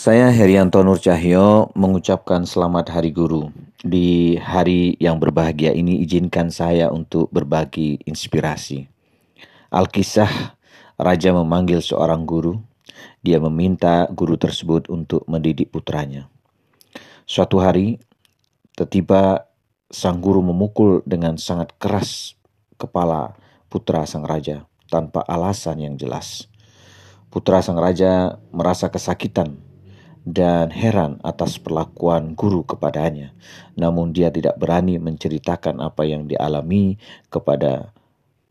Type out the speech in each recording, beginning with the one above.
Saya Herianto Nur Cahyo mengucapkan selamat Hari Guru. Di hari yang berbahagia ini izinkan saya untuk berbagi inspirasi. Alkisah Raja memanggil seorang guru. Dia meminta guru tersebut untuk mendidik putranya. Suatu hari, tiba sang guru memukul dengan sangat keras kepala putra sang raja tanpa alasan yang jelas. Putra sang raja merasa kesakitan dan heran atas perlakuan guru kepadanya. Namun dia tidak berani menceritakan apa yang dialami kepada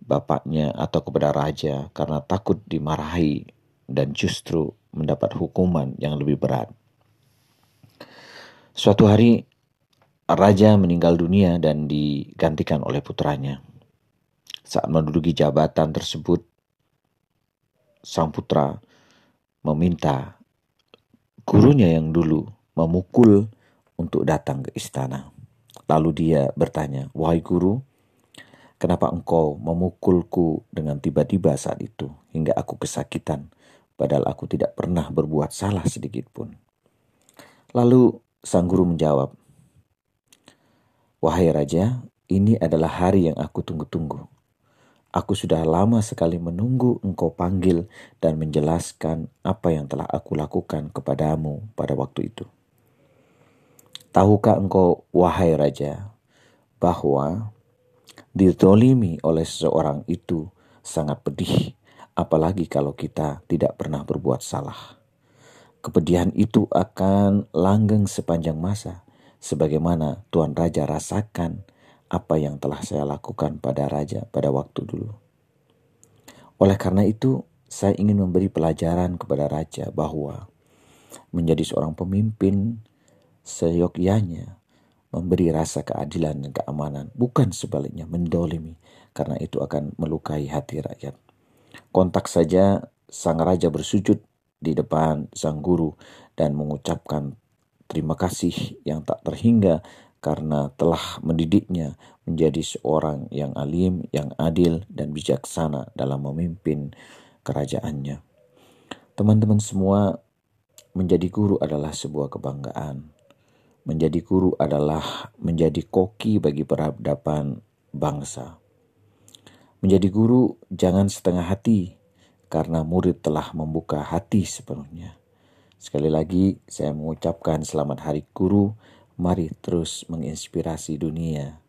bapaknya atau kepada raja karena takut dimarahi dan justru mendapat hukuman yang lebih berat. Suatu hari raja meninggal dunia dan digantikan oleh putranya. Saat menduduki jabatan tersebut, sang putra meminta gurunya yang dulu memukul untuk datang ke istana. Lalu dia bertanya, "Wahai guru, kenapa engkau memukulku dengan tiba-tiba saat itu hingga aku kesakitan, padahal aku tidak pernah berbuat salah sedikit pun?" Lalu sang guru menjawab, "Wahai raja, ini adalah hari yang aku tunggu-tunggu. Aku sudah lama sekali menunggu engkau panggil dan menjelaskan apa yang telah aku lakukan kepadamu pada waktu itu. Tahukah engkau, wahai raja, bahwa ditolimi oleh seseorang itu sangat pedih, apalagi kalau kita tidak pernah berbuat salah. Kepedihan itu akan langgeng sepanjang masa, sebagaimana Tuan Raja rasakan apa yang telah saya lakukan pada raja pada waktu dulu. Oleh karena itu, saya ingin memberi pelajaran kepada raja bahwa menjadi seorang pemimpin seyogyanya memberi rasa keadilan dan keamanan, bukan sebaliknya mendolimi, karena itu akan melukai hati rakyat. Kontak saja sang raja bersujud di depan sang guru dan mengucapkan terima kasih yang tak terhingga karena telah mendidiknya menjadi seorang yang alim, yang adil, dan bijaksana dalam memimpin kerajaannya. Teman-teman semua, menjadi guru adalah sebuah kebanggaan. Menjadi guru adalah menjadi koki bagi peradaban bangsa. Menjadi guru jangan setengah hati, karena murid telah membuka hati sepenuhnya. Sekali lagi, saya mengucapkan selamat Hari Guru Mari terus menginspirasi dunia